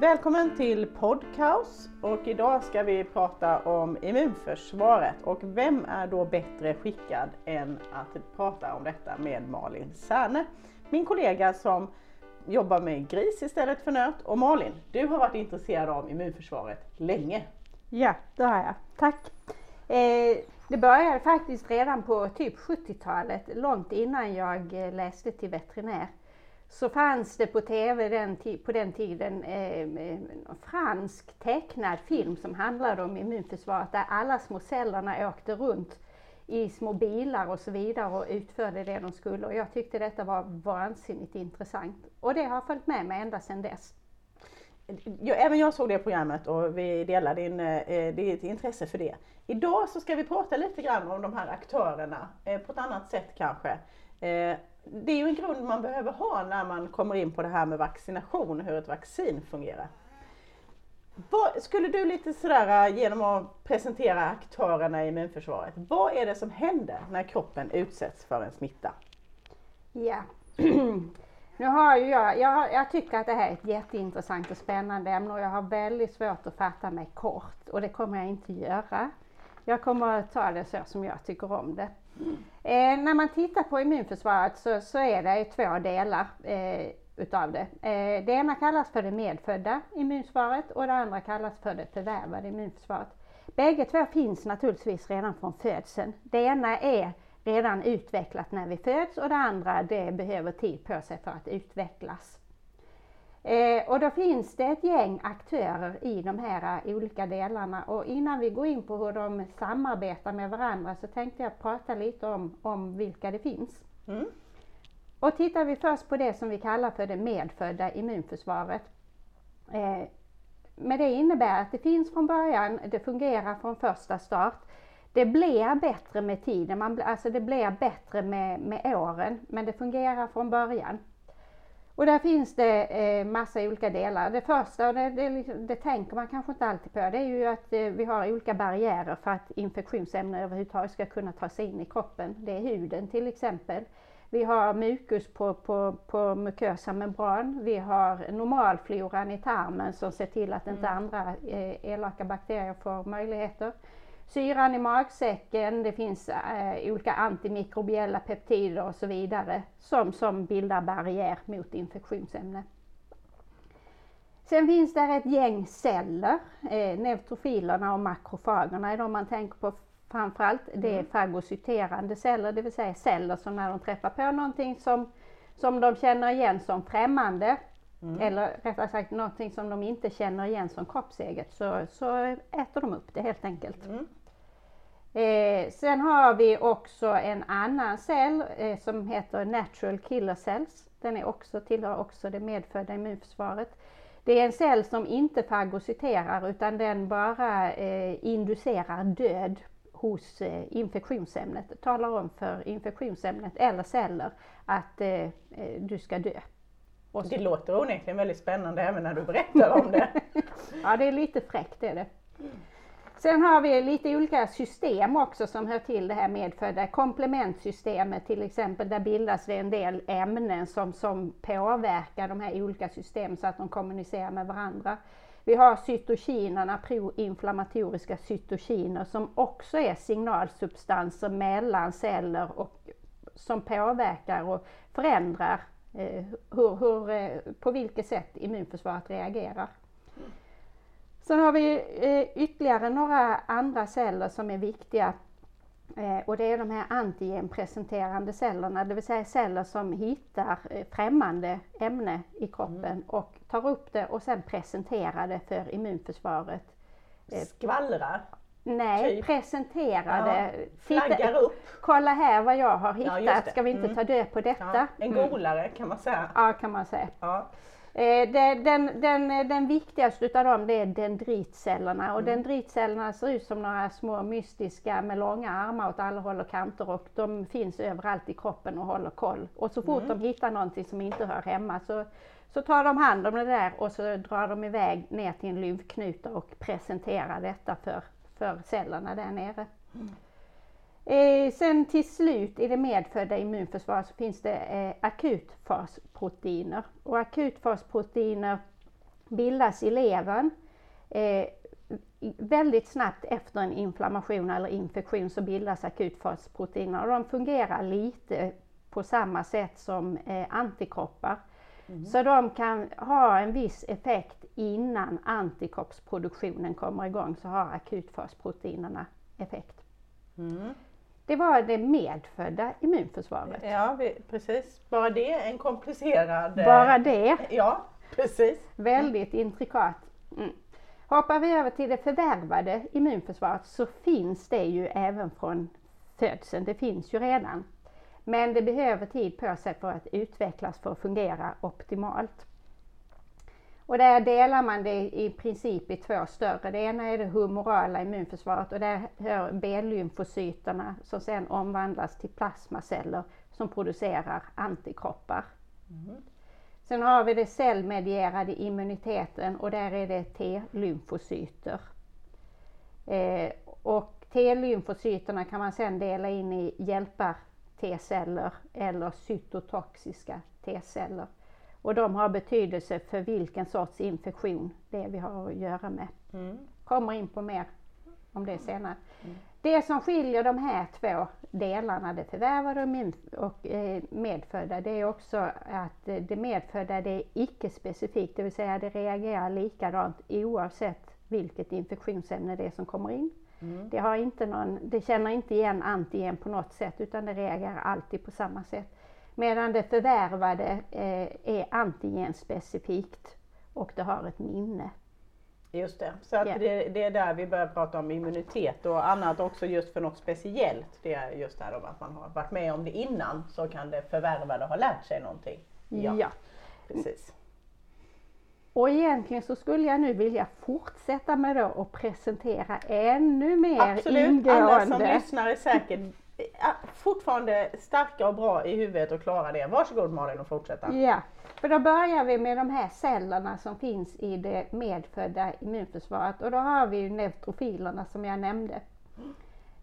Välkommen till Podcaus och idag ska vi prata om immunförsvaret och vem är då bättre skickad än att prata om detta med Malin Särne, min kollega som jobbar med gris istället för nöt. Och Malin, du har varit intresserad av immunförsvaret länge. Ja, det har jag. Tack! Eh, det började faktiskt redan på typ 70-talet, långt innan jag eh, läste till veterinär så fanns det på TV den, på den tiden eh, eh, fransk tecknad film som handlade om immunförsvaret där alla små cellerna åkte runt i små bilar och så vidare och utförde det de skulle och jag tyckte detta var vansinnigt intressant och det har följt med mig ända sedan dess. Ja, även jag såg det programmet och vi delar din, eh, ditt intresse för det. Idag så ska vi prata lite grann om de här aktörerna eh, på ett annat sätt kanske. Eh, det är ju en grund man behöver ha när man kommer in på det här med vaccination, hur ett vaccin fungerar. Vad, skulle du lite sådär eh, genom att presentera aktörerna i immunförsvaret, vad är det som händer när kroppen utsätts för en smitta? Ja, nu har ju jag, jag, jag tycker att det här är ett jätteintressant och spännande ämne och jag har väldigt svårt att fatta mig kort och det kommer jag inte göra. Jag kommer att ta det så som jag tycker om det. Eh, när man tittar på immunförsvaret så, så är det två delar eh, utav det. Eh, det ena kallas för det medfödda immunförsvaret och det andra kallas för det förvärvade immunförsvaret. Bägge två finns naturligtvis redan från födseln. Det ena är redan utvecklat när vi föds och det andra det behöver tid på sig för att utvecklas. Eh, och då finns det ett gäng aktörer i de här uh, olika delarna och innan vi går in på hur de samarbetar med varandra så tänkte jag prata lite om, om vilka det finns. Mm. Och tittar vi först på det som vi kallar för det medfödda immunförsvaret. Eh, men det innebär att det finns från början, det fungerar från första start. Det blir bättre med tiden, man, alltså det blir bättre med, med åren, men det fungerar från början. Och där finns det eh, massa olika delar. Det första, och det, det, liksom, det, tänker man kanske inte alltid på, det är ju att eh, vi har olika barriärer för att infektionsämnen överhuvudtaget ska kunna ta sig in i kroppen. Det är huden till exempel. Vi har mukus på, på, på mukösa membran. Vi har normalfloran i tarmen som ser till att inte mm. andra eh, elaka bakterier får möjligheter syran i magsäcken, det finns eh, olika antimikrobiella peptider och så vidare som, som bildar barriär mot infektionsämne. Sen finns det ett gäng celler, eh, neutrofilerna och makrofagerna är de man tänker på framförallt. Mm. Det är fagocyterande celler, det vill säga celler som när de träffar på någonting som, som de känner igen som främmande Mm. Eller rättare sagt någonting som de inte känner igen som kroppseget så, så äter de upp det helt enkelt. Mm. Eh, sen har vi också en annan cell eh, som heter Natural Killer Cells. Den är också, tillhör också det medfödda immunförsvaret. Det är en cell som inte fagocyterar utan den bara eh, inducerar död hos eh, infektionsämnet. Talar om för infektionsämnet eller celler att eh, eh, du ska dö. det låter onekligen väldigt spännande även när du berättar om det. ja, det är lite fräckt är det. Sen har vi lite olika system också som hör till det här medfödda. Komplementsystemet till exempel, där bildas det en del ämnen som, som påverkar de här olika systemen så att de kommunicerar med varandra. Vi har cytokinerna, proinflammatoriska cytokiner som också är signalsubstanser mellan celler och som påverkar och förändrar eh, hur, hur, eh, på vilket sätt immunförsvaret reagerar. Sen har vi eh, ytterligare några andra celler som är viktiga eh, och det är de här antigenpresenterande cellerna, det vill säga celler som hittar eh, främmande ämne i kroppen mm. och tar upp det och sen presenterar det för immunförsvaret. Skvallrar? Nej, typ. presentera det. Ja, flaggar upp. Kolla här vad jag har hittat, ja, ska vi inte mm. ta död på detta? Ja, en golare kan man säga. Ja, kan man säga. Eh, den, den, den viktigaste utav dem det är dendritcellerna och mm. dendritcellerna ser ut som några små mystiska med långa armar åt alla håll och kanter och de finns överallt i kroppen och håller koll. Och så fort mm. de hittar någonting som inte hör hemma så, så tar de hand om det där och så drar de iväg ner till en lymfknuta och presenterar detta för, för cellerna där nere. Mm. Eh, sen till slut i det medfödda immunförsvaret så finns det eh, akutfasproteiner. Och akutfasproteiner bildas i levern. Eh, väldigt snabbt efter en inflammation eller infektion så bildas akutfasproteiner och de fungerar lite på samma sätt som eh, antikroppar. Mm. Så de kan ha en viss effekt innan antikroppsproduktionen kommer igång så har akutfasproteinerna effekt. Mm. Det var det medfödda immunförsvaret. Ja, vi, precis. Bara det en komplicerad... Bara det? Ja, precis. Väldigt intrikat. Mm. Hoppar vi över till det förvärvade immunförsvaret så finns det ju även från födseln. Det finns ju redan. Men det behöver tid på sig för att utvecklas för att fungera optimalt. Och där delar man det i princip i två större. Det ena är det humorala immunförsvaret och där hör B-lymfocyterna som sedan omvandlas till plasmaceller som producerar antikroppar. Mm. Sen har vi det cellmedierade immuniteten och där är det T-lymfocyter. Eh, och T-lymfocyterna kan man sedan dela in i hjälpar T-celler eller cytotoxiska T-celler. Och de har betydelse för vilken sorts infektion det är vi har att göra med. Mm. Kommer in på mer om det senare. Mm. Det som skiljer de här två delarna, det förvärvade och eh, medfödda, det är också att det medfödda det är icke-specifikt, det vill säga det reagerar likadant oavsett vilket infektionsämne det är som kommer in. Mm. Det, har inte någon, det känner inte igen antigen på något sätt utan det reagerar alltid på samma sätt. Medan det förvärvade eh, är antigenspecifikt och det har ett minne. Just det, så att yeah. det, det, är där vi börjar prata om immunitet och annat också just för något speciellt. Det är just det här om att man har varit med om det innan så kan det förvärvade ha lärt sig någonting. Ja, ja. precis. Och egentligen så skulle jag nu vilja fortsätta med då och presentera ännu mer Absolut, ingående. alla som lyssnar är säkert Eh, fortfarande starka och bra i huvudet och klara det. Varsågod Malin och fortsätta. Ja, för då börjar vi med de här cellerna som finns i det medfödda immunförsvaret och då har vi ju neutrofilerna som jag nämnde.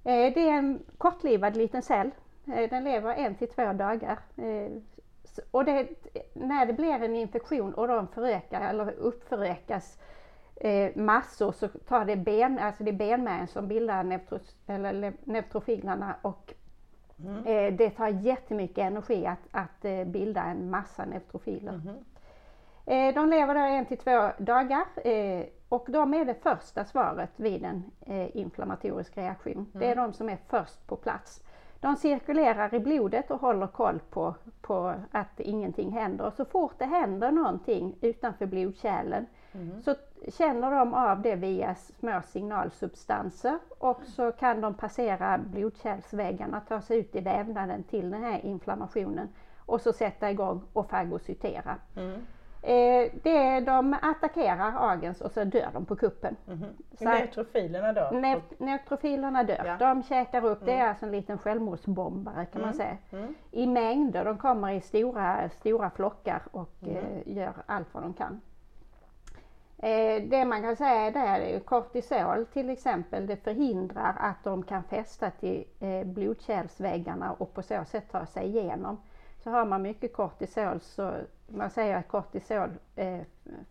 Eh, det är en kortlivad liten cell. Eh, den lever en till två dagar. Och det, när det blir en infektion och de förökar eller uppförökas massor så tar det ben, alltså det är benmärgen som bildar neutros, eller neutrofilerna och Mm. Eh, det tar jättemycket energi att, att eh, bilda en massa neutrofiler. Mm. de lever då en till två dagar och de är det första svaret vid en inflammatorisk reaktion. Mm. Det är de som är först på plats. De cirkulerar i blodet och håller koll på, på att ingenting händer. Och så fort det händer någonting utanför blodkärlen mm. så känner de av det via små signalsubstanser och så kan de passera blodkärlsväggarna, ta sig ut i vävnaden till den här inflammationen och så sätta igång och fagocytera. Mm. Eh, det, de attackerar agens och så dör de på kuppen. Mm -hmm. Neutrofilerna dör? Ne neutrofilerna dör. Ja. De käkar upp, mm. det är mm. alltså en liten självmordsbombare kan man mm. säga. Mm. I mängder, de kommer i stora, stora flockar och mm. eh, gör allt vad de kan. Eh, det man kan säga där är kortisol till exempel, det förhindrar att de kan fästa till eh, blodkärlsväggarna och på så sätt ta sig igenom. Så har man mycket kortisol så man säger att kortisol eh,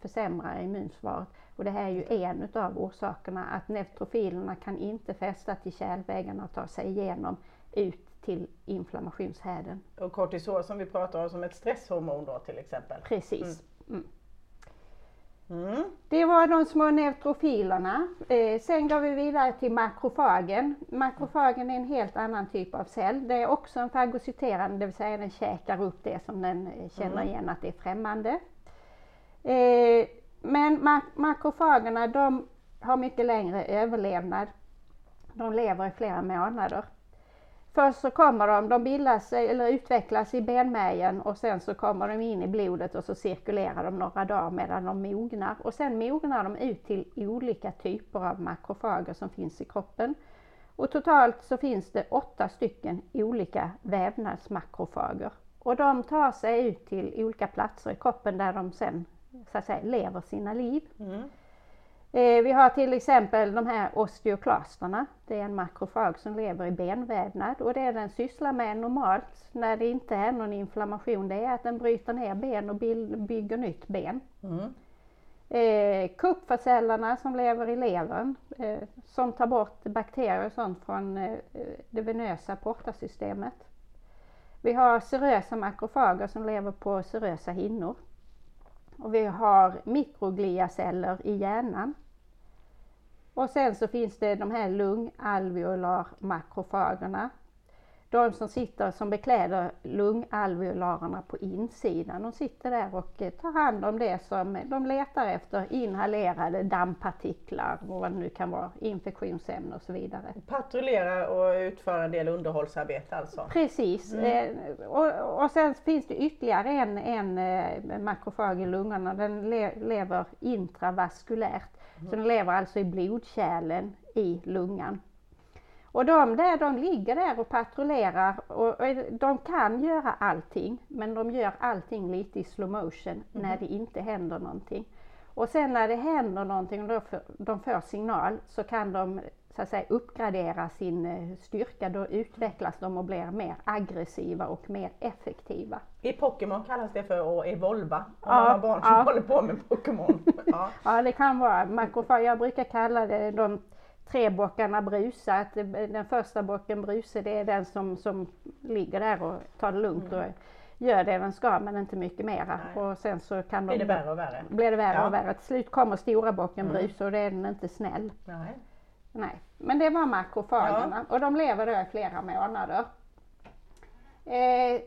försämrar immunsvaret och det här är ju en av orsakerna att neutrofilerna kan inte fästa till kärlväggarna och ta sig igenom ut till inflammationshärden. Och kortisol som vi pratar om som ett stresshormon då till exempel? Precis. Mm. Mm. Mm. Det var de små neutrofilerna. Eh, sen går vi vidare till makrofagen. Makrofagen är en helt annan typ av cell. Det är också en fagocyterande, det vill säga den käkar upp det som den eh, känner mm. igen att det är främmande. Eh, men mak makrofagerna de har mycket längre överlevnad. De lever i flera månader. Först så kommer de, de bildas eller utvecklas i benmärgen och sen så kommer de in i blodet och så cirkulerar de några dagar medan de mognar. Och sen mognar de ut till olika typer av makrofager som finns i kroppen. Och totalt så finns det åtta stycken olika vävnadsmakrofager. Och de tar sig ut till olika platser i kroppen där de sen så att säga lever sina liv. Mm. Eh, vi har till exempel de här osteoklasterna. Det är en makrofag som lever i benvävnad och det den sysslar med normalt när det inte är någon inflammation det är att den bryter ner ben och bygger nytt ben. Mm. Eh, kupfercellerna som lever i levern, eh, som tar bort bakterier och sånt från eh, det venösa portasystemet. Vi har serösa makrofager som lever på serösa hinnor. Och vi har mikrogliaceller i hjärnan. Och sen så finns det de här lungalveolarmakrofagerna de som sitter som bekläder lungalveolarerna på insidan, de sitter där och eh, tar hand om det som de letar efter, inhalerade dammpartiklar och vad det nu kan vara, infektionsämnen och så vidare. Patrullera och utföra en del underhållsarbete alltså? Precis, mm. eh, och, och sen finns det ytterligare en, en eh, makrofag i lungorna, den le, lever intravaskulärt, mm. så den lever alltså i blodkärlen i lungan. Och de där, de ligger där och patrullerar och, och de kan göra allting, men de gör allting lite i slow motion mm. när det inte händer någonting. Och sen när det händer någonting och de, de får signal så kan de så att säga uppgradera sin eh, styrka, då utvecklas de och blir mer aggressiva och mer effektiva. I Pokémon kallas det för att evolva, om ja, man har barn som ja. håller på med Pokémon. Ja. ja det kan vara, jag brukar kalla det de tre bockarna Brusa, att den första bocken Bruse det är den som, som ligger där och tar det lugnt mm. och gör det den ska men inte mycket mera. Nej. Och sen så kan blir de, det värre och värre. Blir det värre ja. och värre. Till slut kommer stora bocken mm. Bruse och då är den inte snäll. Nej. Nej. Men det var makrofagerna ja. och de lever då i flera månader. Eh,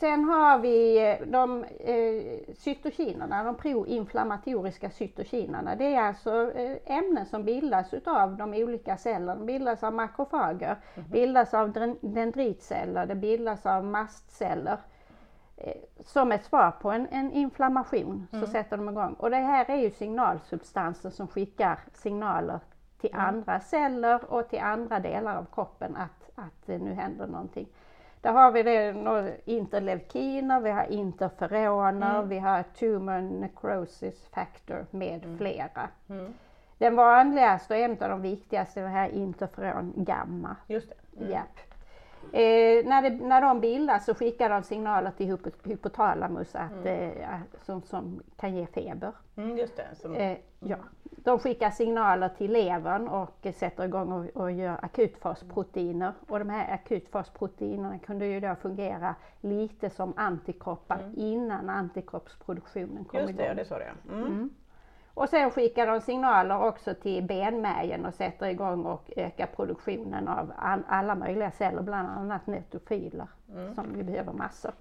Sen har vi eh, de eh, cytokinerna, de proinflammatoriska cytokinerna. Det är alltså eh, ämnen som bildas utav de olika cellerna. De bildas av makrofager, mm. bildas av dendritceller, det bildas av mastceller. Eh, som ett svar på en, en inflammation mm. så sätter de igång. Och det här är ju signalsubstanser som skickar signaler till mm. andra celler och till andra delar av kroppen att, att nu händer någonting. Där har vi det, interleukiner, vi har interferoner, mm. vi har tumor necrosis factor med mm. flera. Mm. Den vanligaste och en av de viktigaste är det här interferon gamma. Just det. Mm. Japp. Eh, när, det, när de bildas så skickar de signaler till hypotalamus att, mm. eh, som, som kan ge feber. Mm, just det. Som, eh, ja. De skickar signaler till levern och sätter igång och, och gör akutfasproteiner. Och de här akutfasproteinerna kunde ju då fungera lite som antikroppar mm. innan antikroppsproduktionen kom igång. Just det, det sa det. Mm. Och sen skickar de signaler också till benmärgen och sätter igång och ökar produktionen av alla möjliga celler, bland annat neutrofiler mm. som vi behöver massor.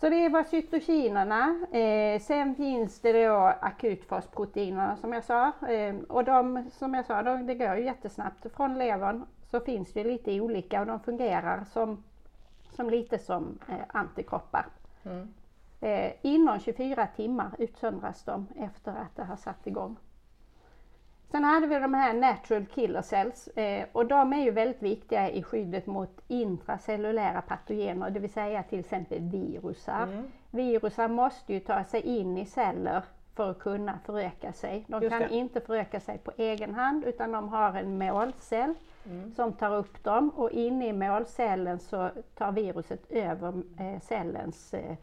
Så det var cytokinerna. Eh, sen finns det då akutfasproteinerna som jag sa. Eh, och de, som jag sa, de, det går ju jättesnabbt. Från levern så finns det lite olika och de fungerar som, som lite som eh, antikroppar. Mm. Eh, inom 24 timmar utsöndras de efter att det har satt igång. Sen hade vi de här natural killer cells eh, och de är ju väldigt viktiga i skyddet mot intracellulära patogener, det vill säga till exempel virusar. Mm. Virusar måste ju ta sig in i celler för att kunna föröka sig. De kan inte föröka sig på egen hand utan de har en målcell mm. som tar upp dem och inne i målcellen så tar viruset över eh, cellens eh,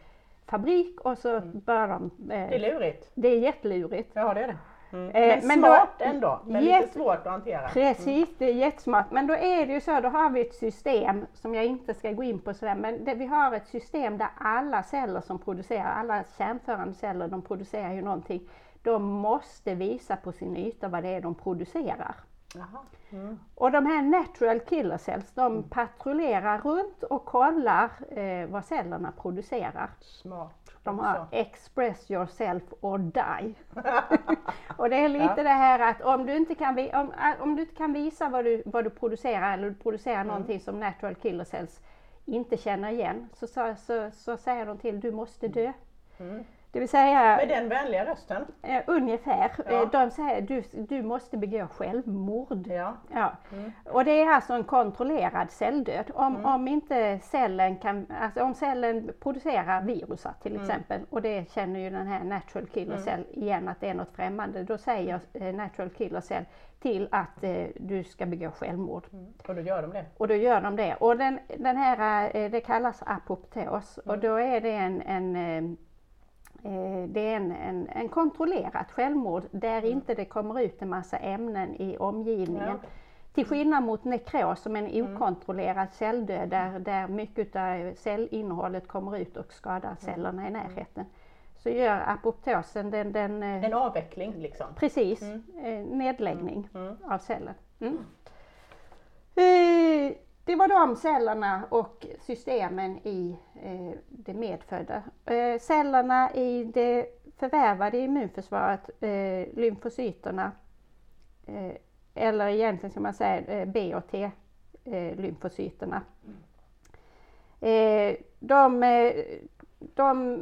fabrik och så mm. börjar de... Eh, det är lurigt. Det är jättelurigt. Ja det är det. Mm. Eh, men, smart då, ändå, men jätt, lite svårt att hantera. Precis, mm. det är jättesmart. Men då är det ju så, då har vi ett system som jag inte ska gå in på sådär, men det, vi har ett system där alla celler som producerar, alla kärnförande celler, de producerar ju någonting. De måste visa på sin yta vad det är de producerar. Mm. Och de här natural killer cells, de mm. patrullerar runt och kollar eh, vad cellerna producerar. Smart. De har express yourself or die. och det är lite ja. det här att om du inte kan, om, äh, om du inte kan visa vad du, vad du producerar eller du producerar mm. någonting som natural killer cells inte känner igen så, så, så, så säger de till du måste dö. Mm. Det vill säga, Med den vänliga rösten? Eh, ungefär. Ja. Eh, de säger du, du måste begå självmord. Ja. Ja. Mm. Och det är alltså en kontrollerad celldöd. Om, mm. om inte cellen kan, alltså om cellen producerar virusar till mm. exempel och det känner ju den här natural killer mm. cell igen att det är något främmande. Då säger eh, natural killer cell till att eh, du ska begå självmord. Mm. Och då gör de det? Och då gör de det. Och den, den här, eh, det kallas apoptos och mm. då är det en, en eh, det är en, en, en kontrollerat självmord där Mm. inte det kommer ut en massa ämnen i omgivningen. Ja. Till skillnad mot nekros som är en Mm. okontrollerad celldöd där, där mycket av cellinnehållet kommer ut och skadar Mm. cellerna i närheten. Så gör apoptosen den, den eh, En avveckling liksom. precis, Mm. eh, nedläggning Mm. av cellen. Det var de cellerna och systemen i eh, det medfödda. Eh, Cellerna i det förvärvade immunförsvaret, eh, lymfocyterna, eh, eller egentligen ska man säga eh, B och T eh, lymfocyterna. Eh, De, eh, de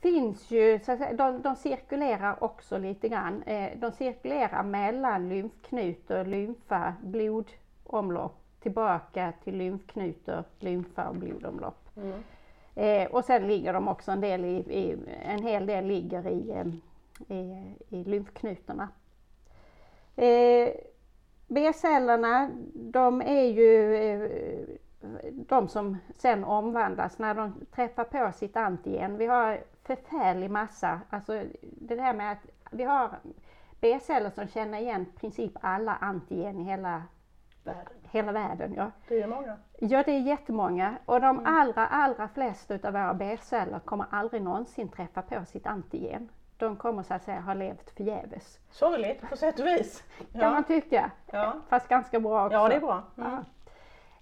finns ju, så att säga, de, de cirkulerar också lite grann. Eh, De cirkulerar mellan lymfknutor, lymfa, blodomlopp tillbaka till lymfknutor, lymfa och blodomlopp. Mm. Eh, och sen ligger de också en del i, i en hel del ligger i, eh, i, i lymfknutorna. Eh, B-cellerna, de är ju eh, de som sen omvandlas när de träffar på sitt antigen. Vi har förfärlig massa, alltså det där med att vi har B-celler som känner igen i princip alla antigen i hela, Världen. hela världen. Ja. Det är många. Ja, det är jättemånga och de allra, allra flesta utav våra B-celler kommer aldrig någonsin träffa på sitt antigen. De kommer så att säga ha levt förgäves. Sorgligt på sätt och vis. Kan Ja, man tycka. ja. Fast ganska bra också. ja det är bra. Mm. Ja.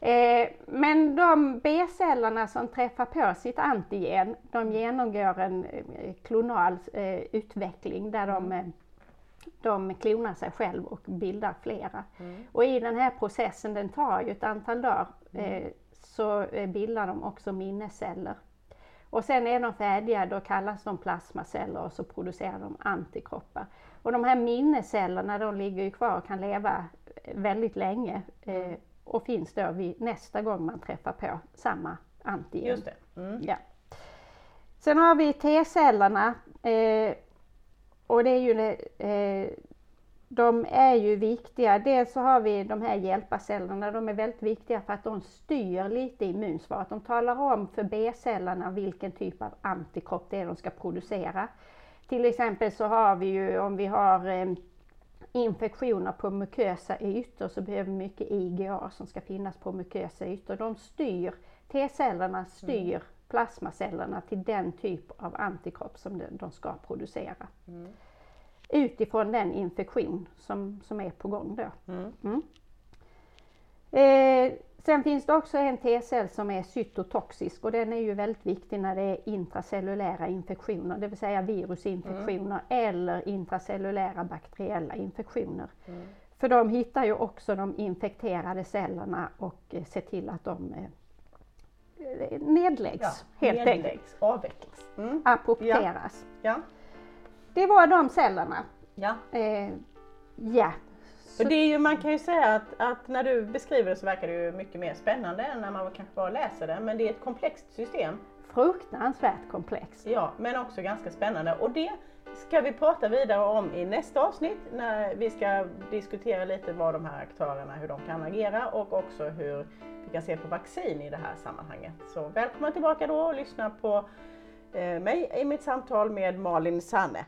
Eh, men de B-cellerna som träffar på sitt antigen, de genomgår en eh, klonal eh, utveckling där de, eh, de klonar sig själv och bildar flera. Mm. Och i den här processen, den tar ju ett antal dagar, eh, så eh, bildar de också minnesceller. Och sen är de färdiga, då kallas de plasmaceller och så producerar de antikroppar. Och de här minnescellerna de ligger ju kvar och kan leva eh, väldigt länge eh, och finns då vid nästa gång man träffar på samma antigen. Just det. Mm. Ja. Sen har vi T-cellerna eh, och det är ju, eh, de är ju viktiga. Dels så har vi de här hjälparcellerna, de är väldigt viktiga för att de styr lite immunsvaret. De talar om för B-cellerna vilken typ av antikropp det är de ska producera. Till exempel så har vi ju om vi har eh, infektioner på mukösa ytor så behöver vi mycket IgA som ska finnas på mukösa ytor. De styr, T-cellerna styr plasmacellerna till den typ av antikropp som de, ska producera. Mm. Utifrån den infektion som, som är på gång då. Mm. Mm. Eh, sen finns det också en T-cell som är cytotoxisk och den är ju väldigt viktig när det är intracellulära infektioner, det vill säga virusinfektioner eller intracellulära bakteriella infektioner. Mm. För de hittar ju också de infekterade cellerna och eh, ser till att de nedläggs helt enkelt, nedläggs, avvecklas. Mm. apopteras. Ja. Det var de cellerna. ja. Eh, ja. Så, Och det är ju, man kan ju säga att, att när du beskriver det så verkar det ju mycket mer spännande än när man kanske bara läser det. Men det är ett komplext system. fruktansvärt komplext. Ja, men också ganska spännande. Och det ska vi prata vidare om i nästa avsnitt när vi ska diskutera lite vad de här aktörerna, hur de kan agera och också hur vi kan se på vaccin i det här sammanhanget. Så välkomna tillbaka då och lyssna på eh, mig i mitt samtal med Malin Sanne.